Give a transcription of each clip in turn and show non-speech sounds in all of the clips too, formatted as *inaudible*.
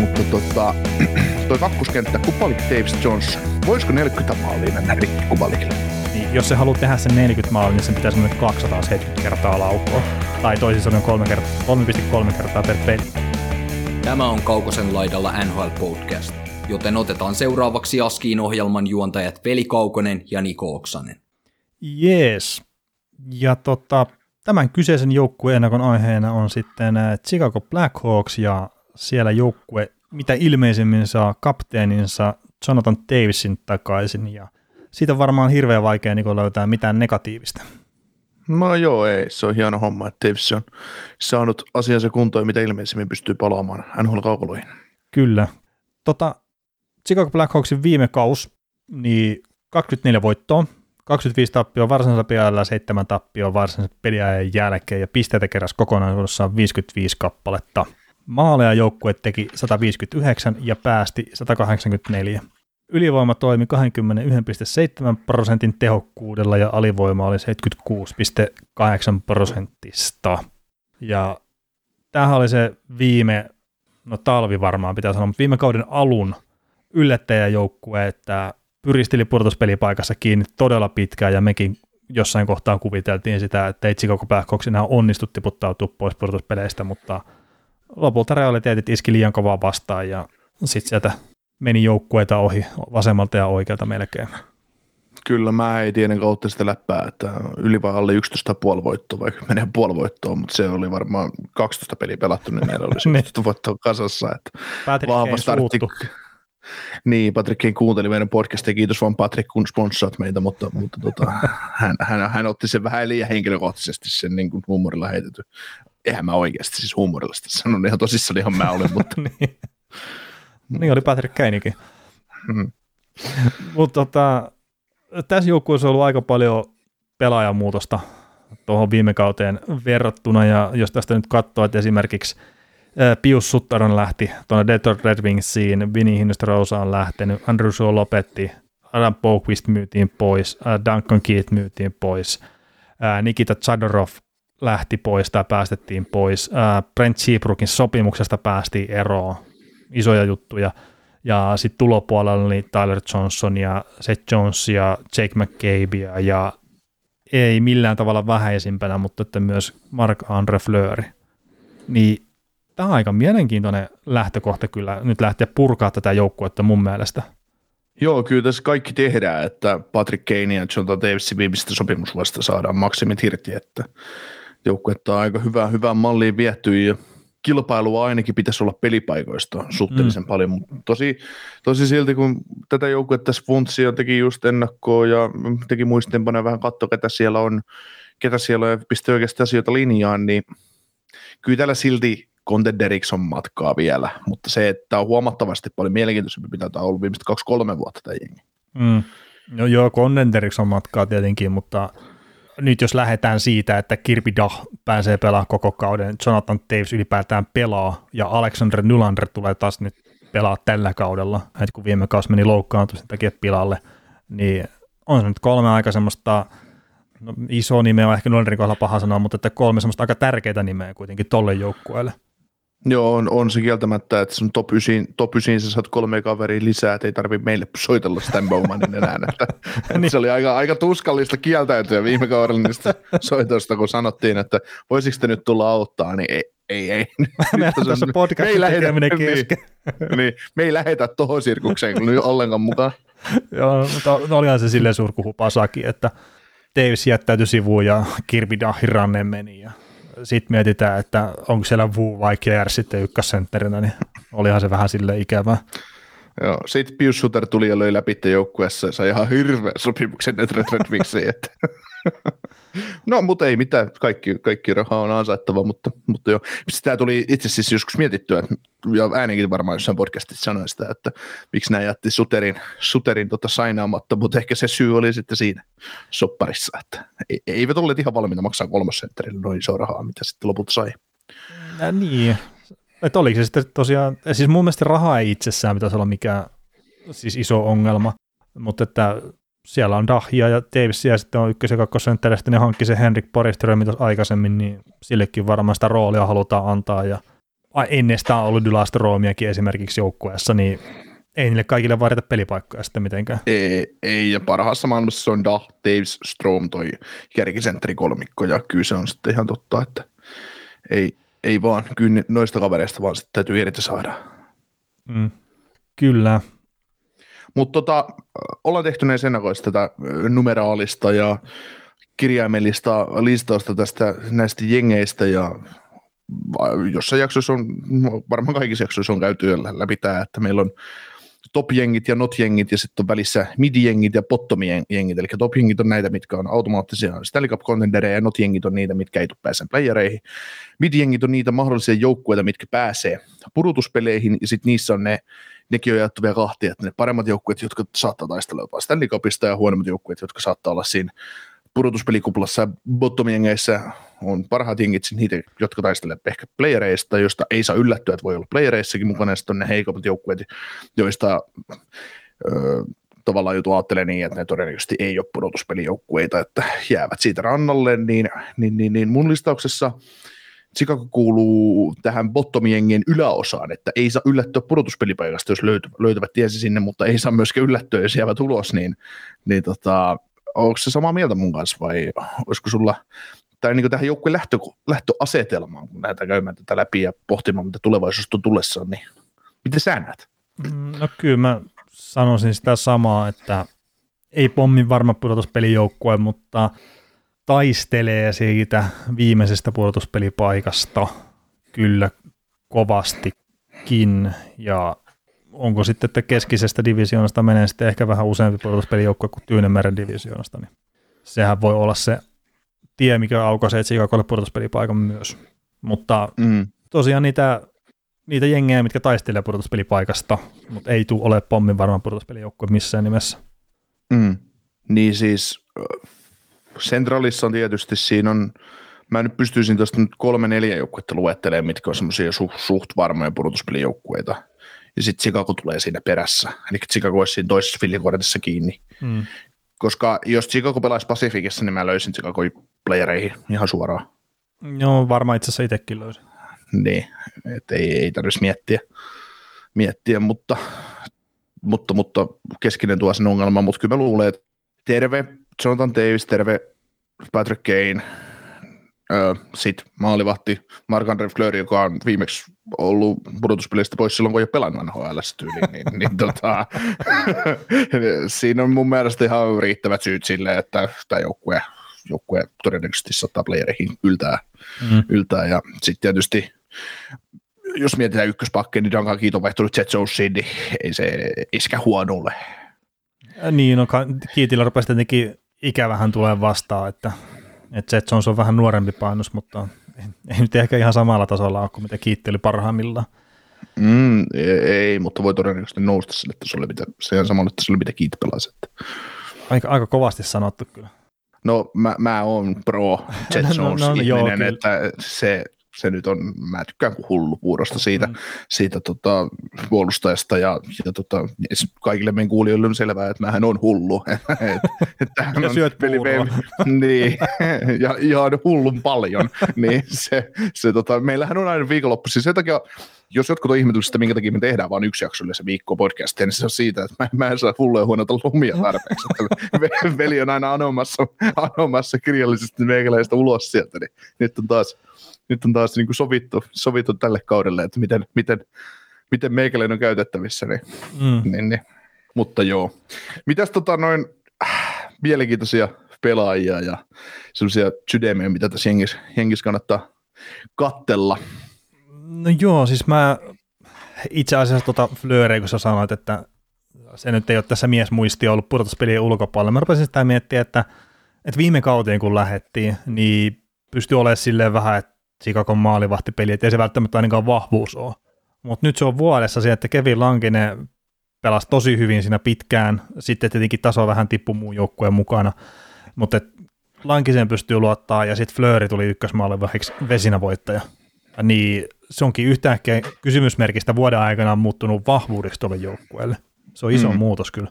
Mutta tota, *clears throat* toi kakkoskenttä, Kupalik Davis Johnson, voisiko 40 maalia mennä rikki Kupalikille? Niin, jos se haluaa tehdä sen 40 maalia, niin sen pitäisi mennä 270 kertaa laukoa. Tai toisin sanoen 3 kertaa, 3,3 kertaa per peli. Tämä on Kaukosen laidalla NHL Podcast, joten otetaan seuraavaksi Askiin ohjelman juontajat Veli Kaukonen ja Niko Oksanen. Jees. Ja tota, tämän kyseisen joukkueen ennakon aiheena on sitten äh, Chicago Blackhawks ja siellä joukkue mitä ilmeisemmin saa kapteeninsa Jonathan Davisin takaisin ja siitä on varmaan hirveän vaikea niin löytää mitään negatiivista. No joo, ei. Se on hieno homma, että Davis on saanut asiansa kuntoon, mitä ilmeisemmin pystyy palaamaan nhl kaukoloihin. Kyllä. Tota, Chicago Blackhawksin viime kaus, niin 24 voittoa, 25 tappioa varsinaisella peliajalla ja 7 tappioa varsinaisen peliajan jälkeen ja pisteitä keräsi kokonaisuudessaan 55 kappaletta. Maaleja joukkue teki 159 ja päästi 184. Ylivoima toimi 21,7 prosentin tehokkuudella ja alivoima oli 76,8 prosentista. Ja tämähän oli se viime, no talvi varmaan pitää sanoa, mutta viime kauden alun yllättäjäjoukkue, että pyristeli pudotuspelipaikassa kiinni todella pitkään ja mekin jossain kohtaa kuviteltiin sitä, että ei Chicago Blackhawks enää onnistu tiputtautua pois pudotuspeleistä, mutta lopulta realiteetit iski liian kovaa vastaan ja sitten sieltä meni joukkueita ohi vasemmalta ja oikealta melkein. Kyllä, mä ei tiedä kautta sitä läppää, että yli vai alle 11,5 voittoa vai 10,5 voittoa, mutta se oli varmaan 12 peliä pelattu, niin meillä oli *laughs* 11 voittoa kasassa. Että Patrick vahva startti. Niin, Patrick kuunteli meidän podcastia, kiitos vaan Patrick, kun sponssaat meitä, mutta, mutta tota, *laughs* hän, hän, hän, otti sen vähän liian henkilökohtaisesti sen niin kuin huumorilla heitetty. Eihän mä oikeasti siis huumorilla sitä sanon, ihan tosissaan ihan mä olen, mutta... *laughs* niin. niin oli Patrick Kainikin. Hmm. mutta tota, tässä joukkueessa on ollut aika paljon pelaajamuutosta tuohon viime kauteen verrattuna, ja jos tästä nyt katsoo, että esimerkiksi Pius Suttaron lähti tuonne Detroit Red Wingsiin, Vinny Hinostrosa on lähtenyt, Andrew Shaw lopetti, Adam Boquist myytiin pois, Duncan Keith myytiin pois, Nikita Chadorov lähti pois tai päästettiin pois, Brent Seabrookin sopimuksesta päästiin eroon, isoja juttuja, ja sitten tulopuolella oli Tyler Johnson ja Seth Jones ja Jake McCabe ja ei millään tavalla vähäisimpänä, mutta että myös Mark-Andre Fleury. Niin tämä on aika mielenkiintoinen lähtökohta kyllä nyt lähteä purkaa tätä joukkuetta mun mielestä. Joo, kyllä tässä kaikki tehdään, että Patrick Kane ja Jonathan Davisin viimeistä sopimusvuodesta saadaan maksimit irti, että joukkuetta on aika hyvää, hyvää malliin viehty ja kilpailua ainakin pitäisi olla pelipaikoista suhteellisen mm. paljon, mutta tosi, tosi silti kun tätä joukkuetta Spuntsia teki just ennakkoa ja teki muistinpanoja vähän katsoa, ketä siellä on, ketä siellä on ja pisti oikeasti asioita linjaan, niin kyllä täällä silti contenderiksi on matkaa vielä, mutta se, että on huomattavasti paljon mielenkiintoisempi, mitä tämä on ollut viimeiset kaksi-kolme vuotta tämä jengi. Mm. No joo, contenderiksi on matkaa tietenkin, mutta nyt jos lähdetään siitä, että Kirby Dah pääsee pelaamaan koko kauden, Jonathan Davis ylipäätään pelaa, ja Alexander Nylander tulee taas nyt pelaa tällä kaudella, että kun viime kausi meni loukkaantumisen takia pilalle, niin on se nyt kolme aika semmoista, no iso nimeä ehkä Nylanderin kohdalla paha sanoa, mutta että kolme semmoista aika tärkeitä nimeä kuitenkin tolle joukkueelle. Joo, on, on se kieltämättä, että sun top 9, top 9 sä saat kolme kaveria lisää, että ei tarvitse meille soitella Stan Bowmanin enää. *laughs* Että, niin. Se oli aika, aika tuskallista kieltäytyä viime kaudella niistä soitoista, kun sanottiin, että voisiko te nyt tulla auttaa, niin ei, ei, ei. *laughs* Meillä on tässä tekeminen niin, kesken. Niin, *laughs* niin, me ei lähetä tuohon sirkukseen kyllä nyt ollenkaan mukaan. Joo, mutta no olihan se silleen surkuhupasakin, että Davis jättäytyi sivuun ja Kirby Dahin ranne meni ja sitten mietitään, että onko siellä Wu vai Kier sitten ykkössentterinä, niin olihan se vähän sille ikävää. Joo, sitten Pius Suter tuli ja löi läpi joukkueessa ja sai ihan hirveän sopimuksen Red Red Wingsiin, että No, mutta ei mitään, kaikki, kaikki raha on ansaittava, mutta, mutta joo. Tämä tuli itse asiassa joskus mietittyä, ja äänenkin varmaan jossain podcastissa sanoi sitä, että miksi nämä jätti Suterin, Suterin tota sainaamatta, mutta ehkä se syy oli sitten siinä sopparissa, että eivät olleet ihan valmiita maksaa kolmosentterille noin iso rahaa, mitä sitten lopulta sai. Ja niin, että oliko se sitten tosiaan, siis mun mielestä raha ei itsessään pitäisi olla mikään siis iso ongelma, mutta että siellä on Dahia ja Davis ja sitten on ykkös- ja kakkosentteristä, ne hankki se Henrik Poriströmi aikaisemmin, niin sillekin varmaan sitä roolia halutaan antaa ja ennestään ollut Dylastroomiakin esimerkiksi joukkueessa, niin ei niille kaikille varita pelipaikkoja sitten mitenkään. Ei, ei ja parhaassa maailmassa se on Dah, Davis, Strom, toi kärkisentteri kolmikko, ja kyllä se on sitten ihan totta, että ei, ei vaan, kyllä noista kavereista vaan sitten täytyy irti saada. Mm, kyllä. Mutta tota, ollaan tehty näin ennakoista tätä numeraalista ja kirjaimellista listausta tästä näistä jengeistä ja jossain jaksoissa on, varmaan kaikissa jaksoissa on käyty läpi tämä, että meillä on top-jengit ja not-jengit ja sitten on välissä mid-jengit ja bottom-jengit, eli top-jengit on näitä, mitkä on automaattisia Stanley Cup ja not-jengit on niitä, mitkä ei tule pääsemään playereihin. Mid-jengit on niitä mahdollisia joukkueita, mitkä pääsee purutuspeleihin ja sitten niissä on ne nekin on jaettu vielä kahtia, että ne paremmat joukkueet, jotka saattaa taistella jopa Stanley Cupista ja huonommat joukkueet, jotka saattaa olla siinä pudotuspelikuplassa ja bottomjengeissä on parhaat jengit niitä, jotka taistelevat ehkä playereista, joista ei saa yllättyä, että voi olla playereissakin mukana, ja sitten on ne heikommat joukkueet, joista ö, tavallaan joutuu ajattelemaan niin, että ne todennäköisesti ei ole pudotuspelijoukkueita, että jäävät siitä rannalle, niin, niin, niin, niin mun listauksessa Chicago kuuluu tähän bottomjengien yläosaan, että ei saa yllättyä pudotuspelipaikasta, jos löytyvät, löytävät tiesi sinne, mutta ei saa myöskään yllättyä, jos jäävät ulos, niin, niin tota, onko se samaa mieltä mun kanssa vai olisiko sulla tai niin tähän joukkueen lähtö, lähtöasetelmaan, kun lähdetään käymään tätä läpi ja pohtimaan, mitä tulevaisuus on tullessaan, niin miten sä näet? Mm, no kyllä mä sanoisin sitä samaa, että ei pommin varma pudotuspelijoukkue, mutta taistelee siitä viimeisestä pudotuspelipaikasta kyllä kovastikin ja onko sitten, että keskisestä divisioonasta menee sitten ehkä vähän useampi pudotuspelijoukkue kuin Tyynemeren divisioonasta, niin sehän voi olla se tie, mikä aukaisee Chicagolle pudotuspelipaikan myös. Mutta mm. tosiaan niitä, niitä jengejä, mitkä taistelee pudotuspelipaikasta, mutta ei tule ole pommin varmaan pudotuspelijoukkue missään nimessä. Mm. Niin siis Centralissa on tietysti, siinä on, mä nyt pystyisin tuosta nyt kolme neljä joukkuetta luettelemaan, mitkä on semmoisia su, suht varmoja pudotuspelijoukkueita. Ja sitten Chicago tulee siinä perässä. Eli Chicago olisi siinä toisessa fillikortissa kiinni. Mm. Koska jos Chicago pelaisi Pacificissa, niin mä löysin Chicago playereihin ihan suoraan. Joo, varmaan itse asiassa itsekin löysin. Niin, että ei, ei tarvitsisi miettiä, miettiä mutta, mutta, mutta keskinen tuo sen ongelma, mutta kyllä mä luulen, että terve Jonathan Davis, terve Patrick Kane, sitten maalivahti Mark-André Fleur, joka on viimeksi ollut pudotuspeleistä pois silloin, kun ei ole pelannut NHL tyyliin, niin, niin tota, *laughs* siinä on mun mielestä ihan riittävät syyt sille, että tämä joukkue, joukkue todennäköisesti saattaa playereihin yltää, mm. yltää ja sitten tietysti jos mietitään ykköspakkeja, niin Duncan Keat on vaihtunut Jet Jonesiin, niin ei se iskä huonolle. Niin, no Kiitillä rupesi tietenkin ikävähän tulee vastaan, että, että Jet Jones on vähän nuorempi painos, mutta ei, ei nyt ehkä ihan samalla tasolla ole kuin mitä Kiitti oli parhaimmillaan. Mm, ei, mutta voi todennäköisesti nousta sille tasolle, mitä, se on samalla tasolle, mitä Kiitti pelasi. Aika, aika kovasti sanottu kyllä. No mä, mä oon pro Jet Jones *laughs* no, no, no, ihminen, joo, että se, se nyt on, mä tykkään kuin hullu puurosta siitä, mm. siitä tota, puolustajasta ja, ja tota, kaikille meidän kuulijoille on selvää, että mähän on hullu. *laughs* että hän ja on syöt peli, niin, *laughs* ja ihan hullun paljon. niin se, se, tota, meillähän on aina viikonloppu, siis sen takia jos jotkut on ihmetyksistä, että minkä takia me tehdään vain yksi jakso se viikko podcastia, niin se on siitä, että mä, mä en saa hulluja huonoita lumia tarpeeksi. *laughs* Veli on aina anomassa, anomassa kirjallisesti meikäläistä ulos sieltä, niin nyt on taas nyt on taas niin kuin sovittu, sovittu tälle kaudelle, että miten, miten, miten meikäläinen on käytettävissä. Niin, mm. niin, niin. Mutta joo. Mitäs tota noin äh, mielenkiintoisia pelaajia ja sellaisia sydämiä, mitä tässä jengissä, jengissä kannattaa kattella? No joo, siis mä itse asiassa tota Flööreä, kun sä sanoit, että se nyt ei ole tässä miesmuisti ollut pudotuspelien ulkopuolella. Mä rupesin sitä miettiä, että että viime kauteen kun lähettiin, niin pystyi olemaan silleen vähän, että Chicagon maalivahtipeli, että ei se välttämättä ainakaan vahvuus ole. Mutta nyt se on vuodessa se, että Kevin Lankinen pelasi tosi hyvin siinä pitkään, sitten tietenkin taso vähän tippui muun joukkueen mukana, mutta Lankisen pystyy luottaa ja sitten Flööri tuli ykkösmaalivahdiksi vesinävoittaja. Niin se onkin yhtäkkiä kysymysmerkistä vuoden aikana muuttunut vahvuudeksi tuolle joukkueelle. Se on iso mm. muutos kyllä.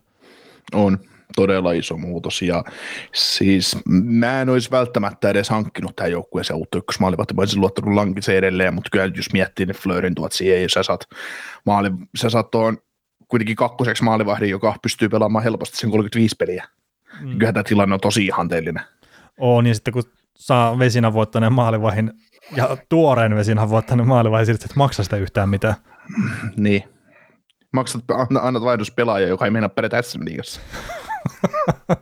On todella iso muutos ja siis mä en olisi välttämättä edes hankkinut tähän joukkueeseen uutta ykkösmaalivahti, mä olisin luottanut Lankisen edelleen, mutta kyllä jos miettii, niin Flöörin tuot siihen ja sä saat, maali, sä saat tuon kuitenkin kakkoseksi maalivahdin, joka pystyy pelaamaan helposti sen 35 peliä. Mm. Kyllä tämä tilanne on tosi ihanteellinen. On, niin sitten kun saa vesinä voittaneen maalivahin ja tuoreen vesinä voittaneen maalivahin, sitten et maksa sitä yhtään mitään. niin. Maksat, annat vaihdospelaaja, joka ei mennä pärjätä SM-liigassa. *laughs*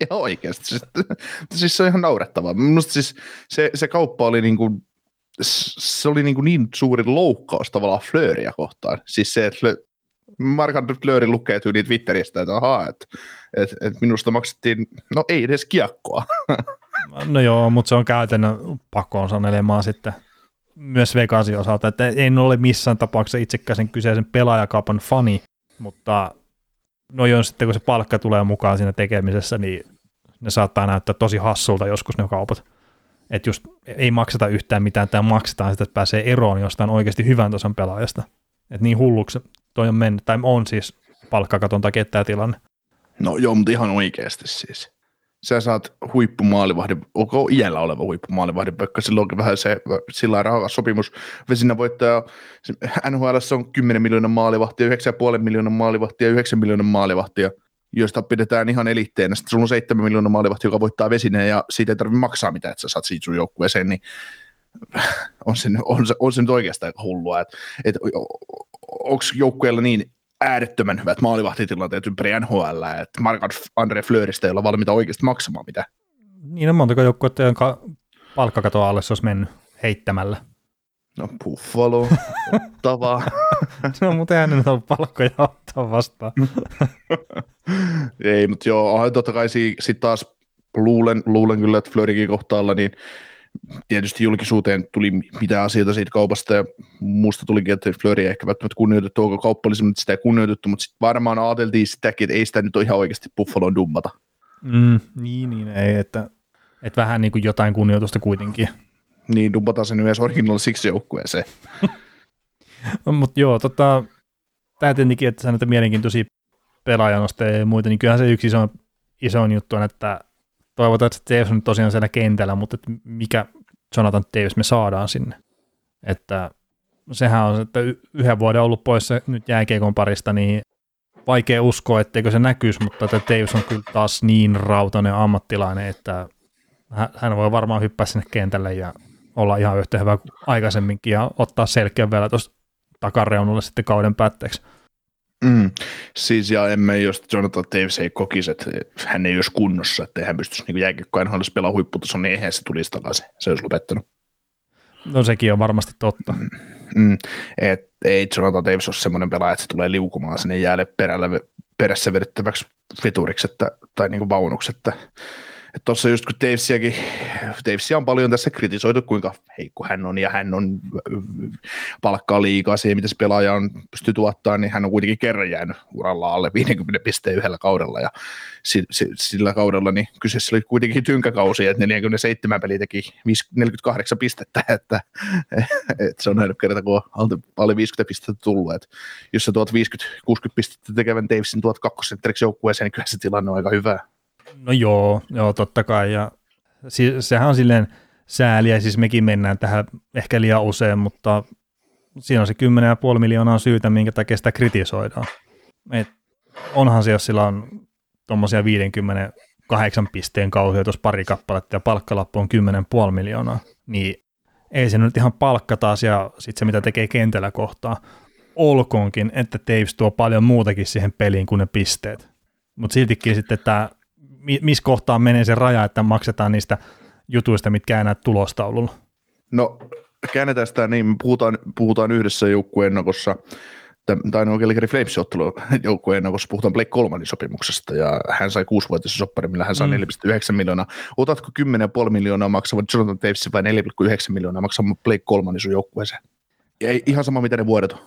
ihan oikeasti. Siis, siis, se on ihan naurettavaa. Minusta siis se, se kauppa oli niin kuin, se oli niin, kuin niin suuri loukkaus tavallaan Flööriä kohtaan. Siis se, että Mark-Andre Fleury lukee tyyliin Twitteristä, että ahaa, että, että, että minusta maksettiin, no ei edes kiekkoa. *laughs* No joo, mutta se on käytännön pakkoon sanelemaan sitten myös Vegasin osalta, että en ole missään tapauksessa itsekäisen kyseisen pelaajakaupan fani, mutta no joo, sitten kun se palkka tulee mukaan siinä tekemisessä, niin ne saattaa näyttää tosi hassulta joskus ne kaupat. Että just ei makseta yhtään mitään, tai maksetaan sitä, että pääsee eroon jostain oikeasti hyvän tason pelaajasta. Että niin hulluksi toi on mennyt, tai on siis palkkakaton takia tämä tilanne. No joo, mutta ihan oikeasti siis. Sä saat huippumaalivahdin, onko iällä oleva huippumaalivahdin, vaikka silloin onkin vähän se sillä rahakas sopimus. Vesinä voittaja NHL on 10 miljoonaa maalivahtia, 9,5 miljoonaa maalivahtia, 9 miljoonaa maalivahtia, joista pidetään ihan elitteenä. Sitten sulla on 7 miljoonaa maalivahtia, joka voittaa vesineen ja siitä ei tarvitse maksaa mitään, että sä saat siitä sun joukkueeseen, niin on se, on se, on se nyt oikeastaan hullua, että, että onko joukkueella niin äärettömän hyvät maalivahtitilanteet ympäri NHL, että Mark Andre Fleuristä ei olla valmiita oikeasti maksamaan mitä. Niin on montako joukkuetta, jonka palkkakato alle se olisi mennyt heittämällä. No Buffalo, Ottava. *laughs* no mutta eihän nyt ole palkkoja ottaa vastaan. *laughs* ei, mutta joo, totta kai sitten taas luulen, luulen kyllä, että Flörikin kohtaalla, niin tietysti julkisuuteen tuli mitä asioita siitä kaupasta ja muusta tulikin, että Flöri ei ehkä välttämättä kunnioitettu, onko kauppa mutta sitä ei kunnioitettu, mutta sitten varmaan ajateltiin sitäkin, että ei sitä nyt ole ihan oikeasti Buffaloon dummata. Mm, niin, niin, ei, että, että vähän niin kuin jotain kunnioitusta kuitenkin. Niin, dumpataan sen yhdessä original siksi joukkueeseen. *laughs* mutta joo, tota, tämä tietenkin, että sä näitä mielenkiintoisia pelaajanosteja ja muita, niin kyllähän se yksi iso, iso juttu on, että toivotaan, että Davis on tosiaan siellä kentällä, mutta että mikä Jonathan Davis me saadaan sinne. Että sehän on, että yhden vuoden ollut poissa nyt jääkeikon parista, niin vaikea uskoa, etteikö se näkyisi, mutta että Davis on kyllä taas niin rautainen ammattilainen, että hän voi varmaan hyppää sinne kentälle ja olla ihan yhtä hyvä aikaisemminkin ja ottaa selkeän vielä tuosta takareunulle sitten kauden päätteeksi. Mm. Siis ja emme, jos Jonathan Davis ei kokisi, että hän ei olisi kunnossa, että hän pystyisi niin jääkiekkoa NHL pelaa huipputason, niin eihän se tulisi takaisin. Se olisi lopettanut. No sekin on varmasti totta. Mm. Mm. Et ei Jonathan Davis ole semmoinen pelaaja, että se tulee liukumaan sinne jäälle perällä, perässä vedettäväksi veturiksi että, tai niin vaunuksi, että tuossa just kun Davesiakin, Davesia on paljon tässä kritisoitu, kuinka heikko hän on, ja hän on palkkaa liikaa siihen, mitä se pelaaja on pysty tuottaa, niin hän on kuitenkin kerran jäänyt uralla alle 50 pisteen yhdellä kaudella, ja sillä kaudella niin kyseessä oli kuitenkin tynkäkausi, että 47 peli teki 48 pistettä, *laughs* että, että se on nähnyt kerta, kun on alle 50 pistettä tullut, että jos sä tuot 50-60 pistettä tekevän Davisin tuot kakkosentteriksi joukkueeseen, niin kyllä se tilanne on aika hyvä. No joo, joo totta kai. Ja sehän on silleen sääliä, siis mekin mennään tähän ehkä liian usein, mutta siinä on se 10,5 miljoonaa syytä, minkä takia sitä kritisoidaan. Et onhan se, jos sillä on tuommoisia 58 pisteen kausia tuossa pari kappaletta ja palkkalappu on 10,5 miljoonaa, niin ei se nyt ihan palkka taas ja sitten se, mitä tekee kentällä kohtaa. Olkoonkin, että Taves tuo paljon muutakin siihen peliin kuin ne pisteet. Mutta siltikin sitten tämä missä kohtaa menee se raja, että maksetaan niistä jutuista, mitkä enää tulostaululla? No käännetään sitä niin, me puhutaan, puhutaan yhdessä joukkueen ennakossa tai no Calgary Flames ottelu joukkueena, koska puhutaan Blake Colmanin sopimuksesta, ja hän sai kuusivuotisen soppari, millä hän sai mm. 4,9 miljoonaa. Otatko 10,5 miljoonaa maksava Jonathan Davis vai 4,9 miljoonaa maksava Blake Colmanin sun joukkueeseen? Ei, ihan sama, mitä ne vuodet on.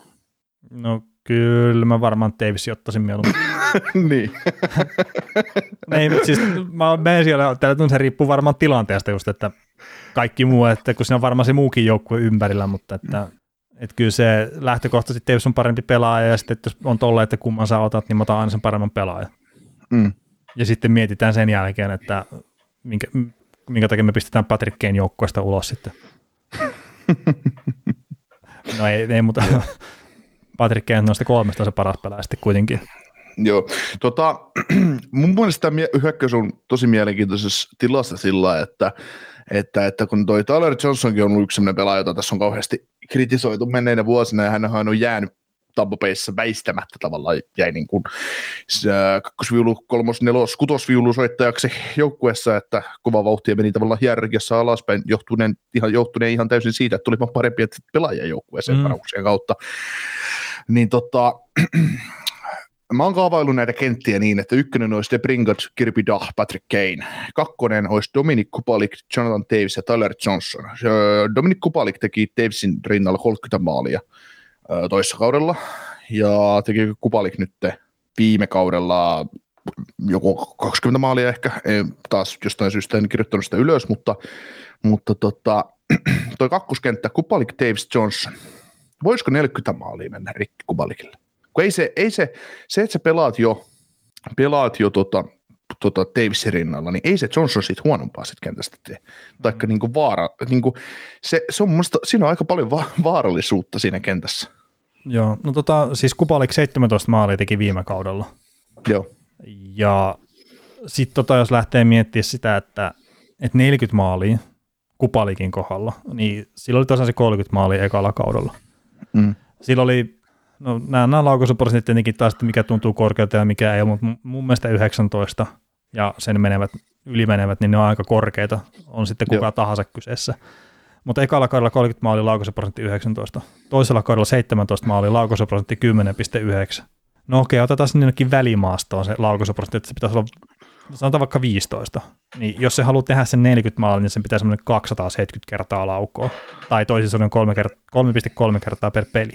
No kyllä mä varmaan Davisin ottaisin mieluummin. *laughs* niin. *laughs* Ei, siis mä menen siellä, tällä se riippuu varmaan tilanteesta just, että kaikki muu, että kun siinä on varmaan se muukin joukkue ympärillä, mutta että, että kyllä se lähtökohtaisesti Davis on parempi pelaaja ja sitten jos on tolle, että kumman sä otat, niin mä otan aina sen paremman pelaajan. Mm. Ja sitten mietitään sen jälkeen, että minkä, minkä takia me pistetään Patrick Kane joukkueesta ulos sitten. *laughs* no ei, ei mutta Patrick Kane noista kolmesta on se paras pelaaja sitten kuitenkin. Joo, tota, *clears throat* mun mielestä tämä hyökkäys on tosi mielenkiintoisessa tilassa sillä, että, että, että kun toi Tyler Johnsonkin on ollut yksi sellainen pelaaja, jota tässä on kauheasti kritisoitu menneinä vuosina, ja hän on jäänyt Tampa väistämättä tavallaan jäi niin kuin kakkosviulu, kolmos, nelos, kutosviulu soittajaksi joukkuessa, että kova vauhtia meni tavallaan hierarkiassa alaspäin johtuneen ihan, johtuneen ihan täysin siitä, että tuli parempia pelaajia joukkueeseen mm. kautta. Niin tota, *clears throat* mä oon kaavaillut näitä kenttiä niin, että ykkönen olisi De Bringat, Kirby Dah, Patrick Kane. Kakkonen olisi Dominic Kupalik, Jonathan Davis ja Tyler Johnson. Dominic Kupalik teki Davisin rinnalla 30 maalia toissa kaudella, ja teki Kupalik nyt viime kaudella joku 20 maalia ehkä, ei, taas jostain syystä en kirjoittanut sitä ylös, mutta, mutta tota, *clears throat* toi kakkoskenttä, Kupalik, Davis, Johnson, voisiko 40 maalia mennä rikki Kubalikille? Kun ei se, ei se, se, että sä pelaat jo, pelaat jo tota, tota Davisin rinnalla, niin ei se Johnson siitä huonompaa sit kentästä tee. Taikka niinku vaara, niinku, se, se on mun siinä on aika paljon va- vaarallisuutta siinä kentässä. Joo, no tota, siis Kupalik 17 maalia teki viime kaudella. Joo. Ja sitten tota, jos lähtee miettimään sitä, että, että 40 maalia Kupalikin kohdalla, niin sillä oli tosiaan se 30 maalia ekalla kaudella. Mm. Sillä oli, no nämä, nämä laukaisuprosentit tietenkin taas, mikä tuntuu korkealta ja mikä ei, mutta mun mielestä 19 ja sen menevät, ylimenevät, niin ne on aika korkeita, on sitten kuka Joo. tahansa kyseessä. Mutta ekalla kaudella 30 maali laukaiseprosentti 19. Toisella kaudella 17 maali laukaiseprosentti 10,9. No okei, otetaan sinnekin välimaastoon se laukaisuprosentti, että se pitäisi olla sanotaan vaikka 15, niin jos se haluaa tehdä sen 40 maalia, niin sen pitää semmoinen 270 kertaa laukoa, tai toisin sanoen 3,3 kertaa per peli.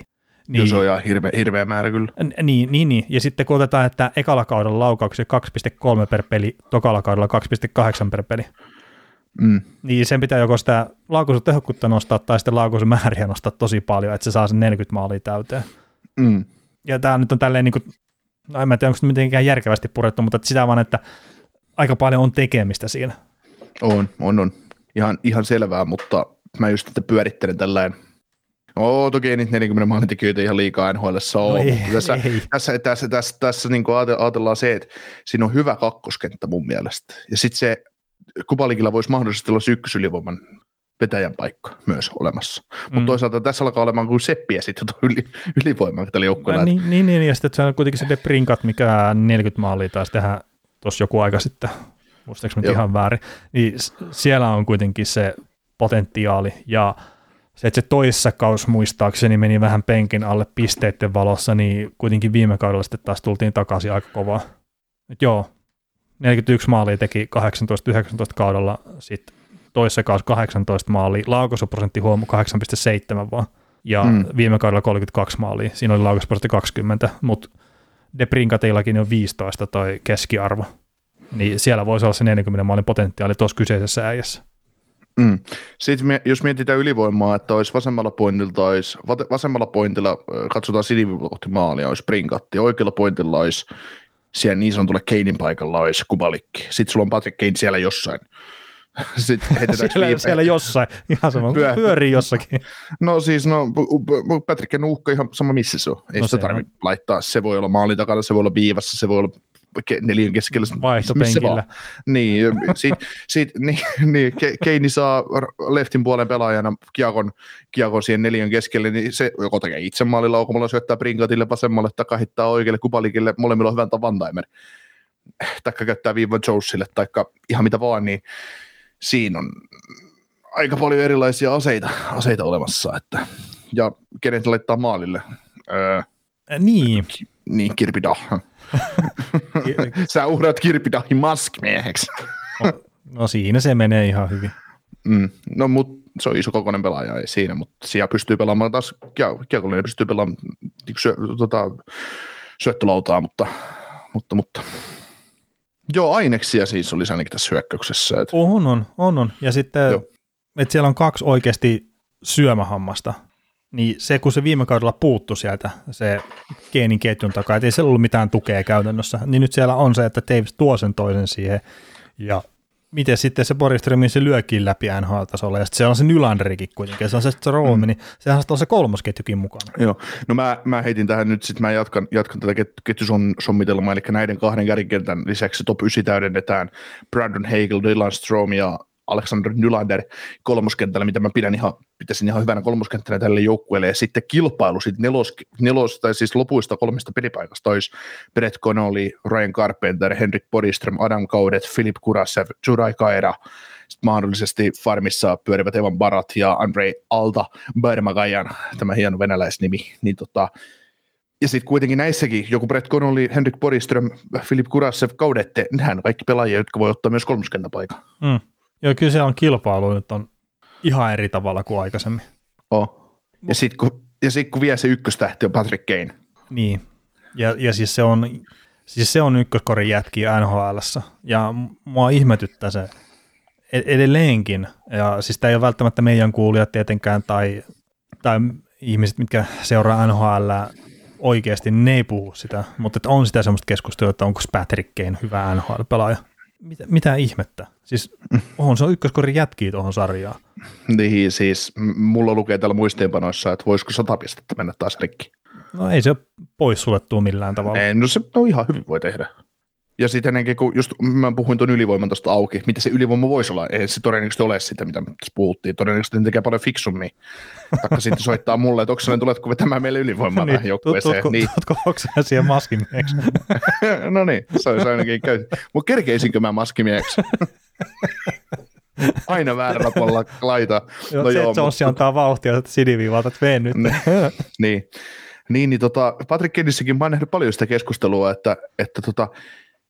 Niin, se on ihan hirveä, hirveä määrä kyllä. Niin, niin, niin, ja sitten kun otetaan, että ekalla kaudella laukauksia 2,3 per peli, tokalla kaudella 2,8 per peli, Mm. Niin sen pitää joko sitä laukaisutehokkuutta nostaa tai sitten laukaisumääriä nostaa tosi paljon, että se saa sen 40 maalia täyteen. Mm. Ja tämä nyt on tälleen, niin kuin, no en mä tiedä, onko se mitenkään järkevästi purettu, mutta sitä vaan, että aika paljon on tekemistä siinä. On, on, on. Ihan, ihan selvää, mutta mä just että pyörittelen tällainen No toki ei niitä 40 maalintekijöitä ihan liikaa NHL ole, no ei, tässä, ei. tässä, tässä, tässä, tässä niin ajatellaan se, että siinä on hyvä kakkoskenttä mun mielestä. Ja sitten se Kupalikilla voisi mahdollisesti olla ykkösylivoiman vetäjän paikka myös olemassa. Mm. Mutta toisaalta tässä alkaa olemaan kuin seppiä sitten yli, ylivoimaa tällä joukkueella. Niin, niin, niin, ja sitten se on kuitenkin se Deprinkat, mikä 40 maalia taisi tehdä tuossa joku aika sitten, muistaaks nyt ihan väärin, niin siellä on kuitenkin se potentiaali, ja se, että se toissa kaus muistaakseni meni vähän penkin alle pisteiden valossa, niin kuitenkin viime kaudella sitten taas tultiin takaisin aika kovaa. Et joo, 41 maalia teki 18-19 kaudella, sitten toissa kaus 18 maalia, laukaisuprosentti huomu 8,7 vaan, ja mm. viime kaudella 32 maalia, siinä oli laukaisuprosentti 20, mutta Debrinkatillakin on 15 toi keskiarvo, niin siellä voisi olla se 40 maalin potentiaali tuossa kyseisessä äijässä. Mm. Sitten jos mietitään ylivoimaa, että olisi vasemmalla pointilla, olisi, vasemmalla pointilla katsotaan siniviiva kohti maalia, olisi Brinkatti, oikealla pointilla olisi siellä niin sanotulla Keinin paikalla olisi Kubalikki. Sitten sulla on Patrick Kane siellä jossain. *laughs* Sitten siellä, siellä jossain, ihan sama, Pyö... pyörii jossakin. No siis, no Patrick on uhka ihan sama missä se on. Ei no sitä tarvitse laittaa, se voi olla maalin takana, se voi olla viivassa, se voi olla neljän keskellä. Vaihtopenkillä. Niin, sit, sit, *laughs* niin, niin Keini saa leftin puolen pelaajana kiakon, kiakon siihen neljän keskelle, niin se joko tekee itse maalilla laukumalla, syöttää Brinkatille vasemmalle tai kahittaa oikealle Kupalikille, molemmilla on hyvän tavantaimer. Taikka käyttää viivan Jonesille, taikka ihan mitä vaan, niin siinä on aika paljon erilaisia aseita, aseita olemassa, että, ja kenet laittaa maalille. Öö, Niin. Niin, Kirpidah. *laughs* Sä uhraat Kirpidahin maskmieheksi. No siinä se menee ihan hyvin. Mm. No mut se on iso kokoinen pelaaja, ei siinä, mutta siellä pystyy pelaamaan taas, kiekollinen pystyy pelaamaan niin syö, tota, syöttölautaa, mutta, mutta, mutta Joo, aineksia siis oli ainakin tässä hyökkäyksessä. Että... On, on, on, on. Ja sitten, että siellä on kaksi oikeasti syömähammasta, niin se, kun se viime kaudella puuttu sieltä, se geenin ketjun takaa, että ei siellä ollut mitään tukea käytännössä, niin nyt siellä on se, että Davis tuo sen toisen siihen, ja miten sitten se Boriströmi se lyökin läpi NHL-tasolla, ja sitten siellä on se Nylanderikin kuitenkin, se on se, se Roomi, mm. niin sehän on se kolmosketjukin mukana. Joo, no mä, mä heitin tähän nyt, sitten mä jatkan, jatkan tätä ketjusommitelmaa, eli näiden kahden kärkikentän lisäksi top 9 täydennetään Brandon Hagel, Dylan Strom ja Alexander Nylander kolmoskentällä, mitä mä pidän ihan, pitäisin ihan hyvänä kolmoskenttänä tälle joukkueelle, ja sitten kilpailu sitten nelos, nelos, tai siis lopuista kolmesta pelipaikasta olisi Brett Connolly, Ryan Carpenter, Henrik Bodiström, Adam Kaudet, Filip Kurasev, Juraj Kaira, sitten mahdollisesti farmissa pyörivät Evan Barat ja Andrei Alta Bermagajan, tämä hieno venäläisnimi, niin tota, ja sitten kuitenkin näissäkin joku Brett Connolly, Henrik Boriström, Filip Kurasev, Kaudette, nehän kaikki pelaajia, jotka voi ottaa myös kolmoskentäpaikan. Mm. Joo, kyllä se on kilpailu nyt on ihan eri tavalla kuin aikaisemmin. Oh. Ja sitten kun, ja sit, kun vie se ykköstähti on Patrick Kane. Niin, ja, ja siis se on, siis se on ykköskorin jätki nhl ja mua ihmetyttää se e-, edelleenkin, ja siis tämä ei ole välttämättä meidän kuulijat tietenkään, tai, tai ihmiset, mitkä seuraa NHL oikeasti, ne ei puhu sitä, mutta on sitä semmoista keskustelua, että onko Patrick Kane hyvä NHL-pelaaja mitä, mitä ihmettä? Siis on se on ykköskorin jätkiä tuohon sarjaan. Niin, siis mulla lukee täällä muistiinpanoissa, että voisiko sata pistettä mennä taas rikki. No ei se pois suljettua millään tavalla. Ei, no se no ihan hyvin voi tehdä. Ja sitten ennenkin, kun just mä puhuin tuon ylivoiman tuosta auki, mitä se ylivoima voisi olla, ei se todennäköisesti ole sitä, mitä tässä puhuttiin. Todennäköisesti ne tekee paljon fiksummin. Taikka sitten soittaa mulle, että onko sellainen, tuletko vetämään meille ylivoimaa niin, tähän joukkueeseen. Tutko, niin. oksaa siihen maskimieksi? *laughs* no niin, se olisi ainakin käy. Mutta kerkeisinkö mä maskimieksi? *laughs* Aina väärällä puolella laita. Joo, no se, joo, Jonessi mutta... antaa vauhtia, että sidiviivalta, että veen nyt. niin. Niin, niin tota, Patrick Kennissäkin mä oon nähnyt paljon sitä keskustelua, että, että tota,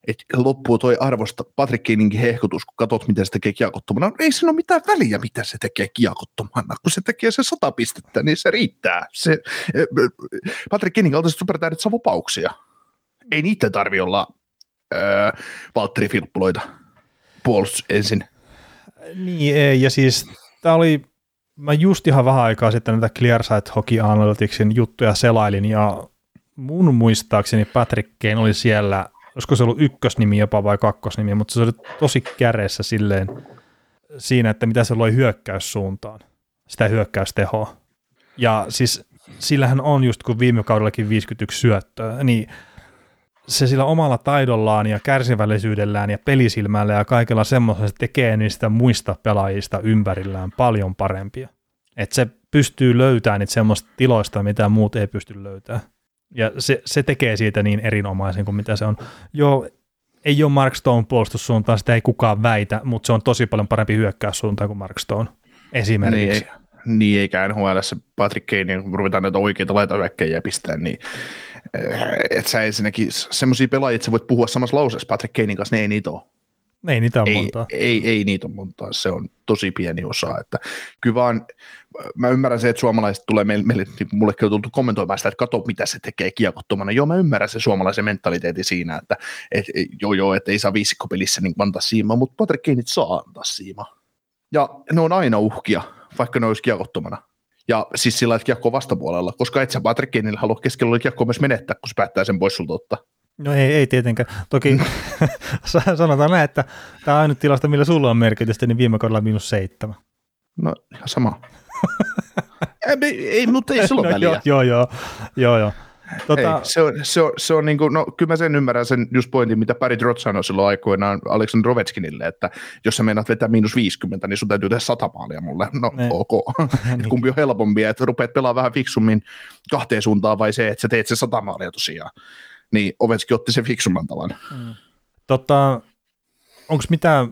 että loppuu toi arvosta Patrick Keininkin hehkutus, kun katsot, miten se tekee kiekottomana. No, ei siinä ole mitään väliä, mitä se tekee kiekottomana. Kun se tekee se sata pistettä, niin se riittää. Se, eh, Patrick Keining kaltaiset supertähdet saa vapauksia. Ei niitä tarvi olla äh, Valtteri Filppuloita puolustus ensin. Niin ei, ja siis tämä oli, mä just ihan vähän aikaa sitten näitä Clearsight Hockey Analyticsin juttuja selailin, ja mun muistaakseni Patrick Kane oli siellä – olisiko se ollut ykkösnimi jopa vai kakkosnimi, mutta se oli tosi käreessä silleen siinä, että mitä se loi hyökkäyssuuntaan, sitä hyökkäystehoa. Ja siis sillähän on just kun viime kaudellakin 51 syöttöä, niin se sillä omalla taidollaan ja kärsivällisyydellään ja pelisilmällä ja kaikella semmoisella se tekee niistä muista pelaajista ympärillään paljon parempia. Että se pystyy löytämään niitä semmoista tiloista, mitä muut ei pysty löytämään. Ja se, se tekee siitä niin erinomaisen kuin mitä se on. Joo, ei ole Mark Stone puolustussuuntaan, sitä ei kukaan väitä, mutta se on tosi paljon parempi hyökkäyssuuntaan kuin Mark Stone esimerkiksi. Niin, niin eikä NHL Patrick Kane, kun ruvetaan näitä oikeita laitahyökkäjiä pistää, niin eh, että sä ensinnäkin semmoisia pelaajia, että sä voit puhua samassa lauseessa Patrick Kanein kanssa, ne ei niitä ole. Ei niitä on ei, montaa. Ei, ei, ei niitä on montaa, se on tosi pieni osa. Että kyllä vaan, mä ymmärrän se, että suomalaiset tulee meille, meille niin mullekin on tultu kommentoimaan sitä, että kato mitä se tekee kiekottomana. Joo, mä ymmärrän se suomalaisen mentaliteetin siinä, että et, joo joo, että ei saa viisikkopelissä niin antaa siimaa, mutta Patrick Keinit saa antaa siimaa. Ja ne on aina uhkia, vaikka ne olisi kiekottomana. Ja siis sillä että kiekko vastapuolella, koska et sä Patrick halua keskellä kiekko myös menettää, kun se päättää sen pois sulta ottaa. No ei, ei tietenkään. Toki *laughs* sanotaan näin, että tämä on ainut tilasta, millä sulla on merkitystä, niin viime kaudella miinus seitsemän. No ihan sama. *laughs* ei, ei, mutta ei ole no, väliä. Joo, joo, joo, joo. Tota... Ei, se on, se on, se on niin kuin, no kyllä mä sen ymmärrän sen just pointin, mitä Barry Trotz sanoi silloin aikoinaan Aleksandr Rovetskinille, että jos sä meinaat vetää miinus 50, niin sun täytyy tehdä sata maalia mulle. No ne. ok. *laughs* niin. Kumpi on helpompi, että rupeat pelaamaan vähän fiksummin kahteen suuntaan vai se, että sä teet se sata maalia tosiaan niin Ovechkin otti sen fiksumman tavan. Mm. Tota, onko mitä,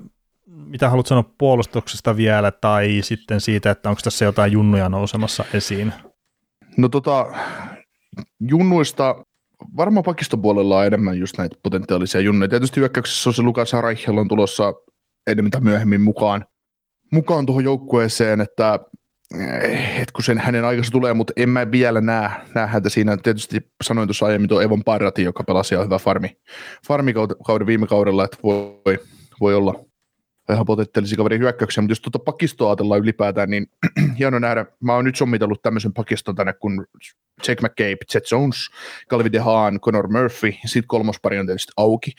mitä haluat sanoa puolustuksesta vielä, tai sitten siitä, että onko tässä jotain junnuja nousemassa esiin? No tota, junnuista varmaan pakistopuolella on enemmän just näitä potentiaalisia junnuja. Tietysti hyökkäyksessä on se Lukas Reichel on tulossa enemmän tai myöhemmin mukaan, mukaan tuohon joukkueeseen, että eh, et kun sen hänen aikansa tulee, mutta en mä vielä näe, näe häntä siinä. Tietysti sanoin tuossa aiemmin tuo Evon Parrati, joka pelasi jo hyvä farmi, farmikauden viime kaudella, että voi, voi olla ihan potentiaalisia kaverin hyökkäyksiä, mutta jos tuota pakistoa ajatellaan ylipäätään, niin *clears throat* hieno nähdä. Mä oon nyt sommitellut tämmöisen pakiston tänne kuin Jake McCabe, Chet Jones, Calvin DeHaan, Conor Murphy, sitten kolmospari on tietysti auki.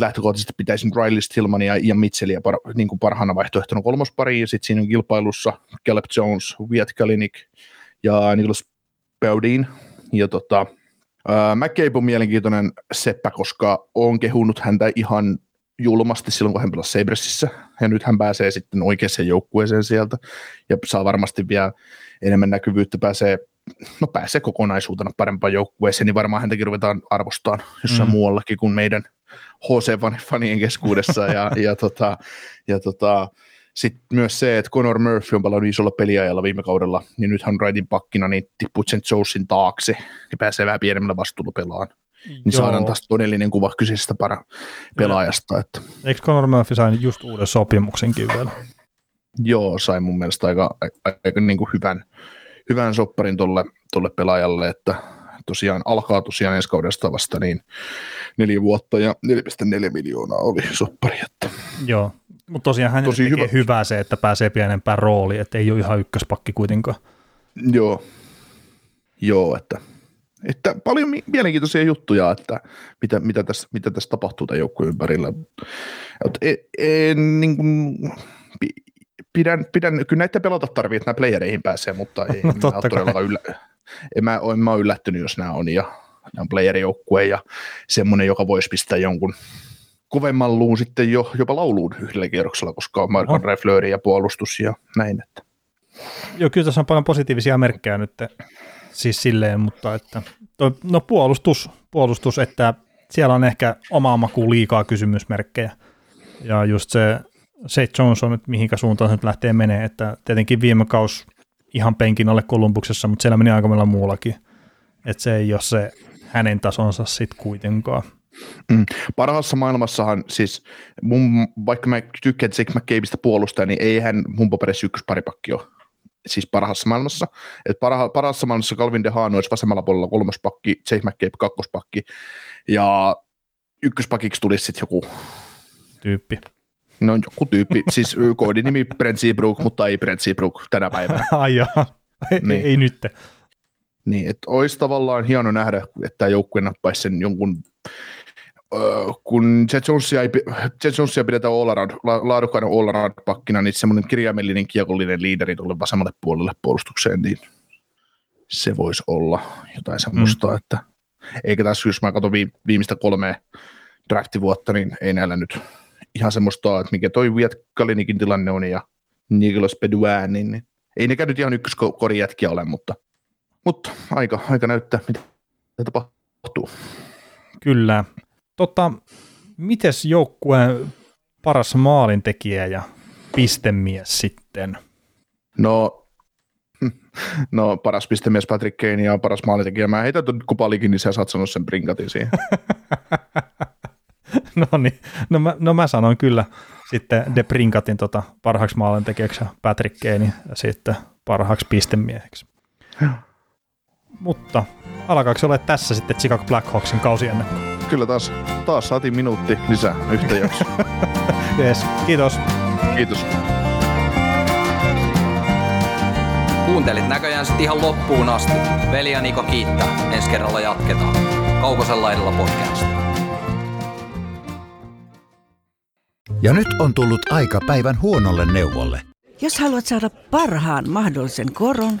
Lähtökohtaisesti pitäisin Riley Stillmania ja Mitchellia par, niin kuin parhaana vaihtoehtona kolmospari, ja sitten siinä on kilpailussa Caleb Jones, Viet Kalinik ja Nicholas Baudin. Ja tota, Uh, McCabe on mielenkiintoinen seppä, koska on kehunut häntä ihan julmasti silloin, kun hän pelasi Sabresissä, ja nyt hän pääsee sitten oikeaan joukkueeseen sieltä, ja saa varmasti vielä enemmän näkyvyyttä, pääsee, no pääsee kokonaisuutena parempaan joukkueeseen, niin varmaan häntäkin ruvetaan arvostamaan jossain mm. muuallakin kuin meidän HC-fanien keskuudessa, ja, *laughs* ja, tota, ja tota, sitten myös se, että Conor Murphy on palannut isolla peliajalla viime kaudella, niin nyt hän rightin pakkina, niin tippuu sen Jonesin taakse, ja pääsee vähän pienemmällä vastuulla pelaan niin Joo. saadaan taas todellinen kuva kyseisestä para pelaajasta. Että. Eikö Conor Murphy sain just uuden sopimuksenkin vielä? Joo, sai mun mielestä aika, aika, niin kuin hyvän, hyvän sopparin tuolle tolle pelaajalle, että tosiaan alkaa tosiaan ensi kaudesta vasta niin neljä vuotta ja 4,4 miljoonaa oli soppari. Että. Joo, mutta tosiaan hän Tosi tekee hyvä. hyvää se, että pääsee pienempään rooliin, että ei ole ihan ykköspakki kuitenkaan. Joo, Joo että että paljon mielenkiintoisia juttuja, että mitä, mitä, tässä, mitä tässä tapahtuu tämän joukkueen ympärillä. En, en, niin kuin, pidän, pidän, kyllä näitä pelata tarvii, että nämä playereihin pääsee, mutta ei, *laughs* no, mä ole yllä, en mä, en mä ole yllättynyt, jos nämä on, ja nämä on playerijoukkue ja semmoinen, joka voisi pistää jonkun kovemman luun sitten jo, jopa lauluun yhdellä kierroksella, koska on Markon oh. ja puolustus ja näin. Että. Joo, kyllä tässä on paljon positiivisia merkkejä nyt siis silleen, mutta että, toi, no puolustus, puolustus, että siellä on ehkä omaa makuun liikaa kysymysmerkkejä. Ja just se se Jones on nyt mihinkä suuntaan se nyt lähtee menee, että tietenkin viime kaus ihan penkin alle Kolumbuksessa, mutta siellä meni aika monella muullakin. Että se ei ole se hänen tasonsa sitten kuitenkaan. Mm. Parhaassa maailmassahan siis, mun, vaikka mä tykkään Jake McCabeista puolustaa, niin ei hän mun paperissa ykkösparipakki ole siis parhaassa maailmassa. Et parha, parhaassa maailmassa Calvin de Haan olisi vasemmalla puolella kolmospakki, Jake McCabe kakkospakki, ja ykköspakiksi tulisi sitten joku... Tyyppi. No joku tyyppi, siis koodinimi Brent Seabrook, mutta ei Brent Seabrook tänä päivänä. *laughs* Ai joo, ei, niin. ei, ei nyt. Niin, että olisi tavallaan hieno nähdä, että joukkue nappaisi sen jonkun kun Jet Jonesia, ei, Jet Jonesia pidetään all around, laadukkaana all around pakkina, niin semmoinen kirjaimellinen kiekollinen liideri tuolle vasemmalle puolelle puolustukseen, niin se voisi olla jotain semmoista, mm. että eikä tässä, jos mä katson viimeistä kolme draftivuotta, niin ei näillä nyt ihan semmoista, että mikä toi Viet Kalinikin tilanne on ja Nicolas Bedouin, niin, niin ei nekään nyt ihan ykköskorijätkiä ole, mutta, mutta aika, aika näyttää, mitä tapahtuu. Kyllä. Tota, mites joukkueen paras maalintekijä ja pistemies sitten? No, *laughs* no paras pistemies Patrick Kane ja paras maalintekijä. Mä heitän tuon kupalikin, niin sä saat sanoa sen brinkatin siihen. *laughs* no niin, no mä, no mä sanoin kyllä sitten De Brinkatin tota, parhaaksi maalintekijäksi Patrick Kane ja sitten parhaaksi pistemieheksi. Mutta alkaako se olla tässä sitten Chicago Blackhawksin kausi ennen? Kyllä taas, taas saatiin minuutti lisää yhtä jaksoa. *laughs* yes, kiitos. Kiitos. Kuuntelit näköjään sitten ihan loppuun asti. Veli ja Niko kiittää. Ensi kerralla jatketaan. Kaukosella laidalla podcast. Ja nyt on tullut aika päivän huonolle neuvolle. Jos haluat saada parhaan mahdollisen koron,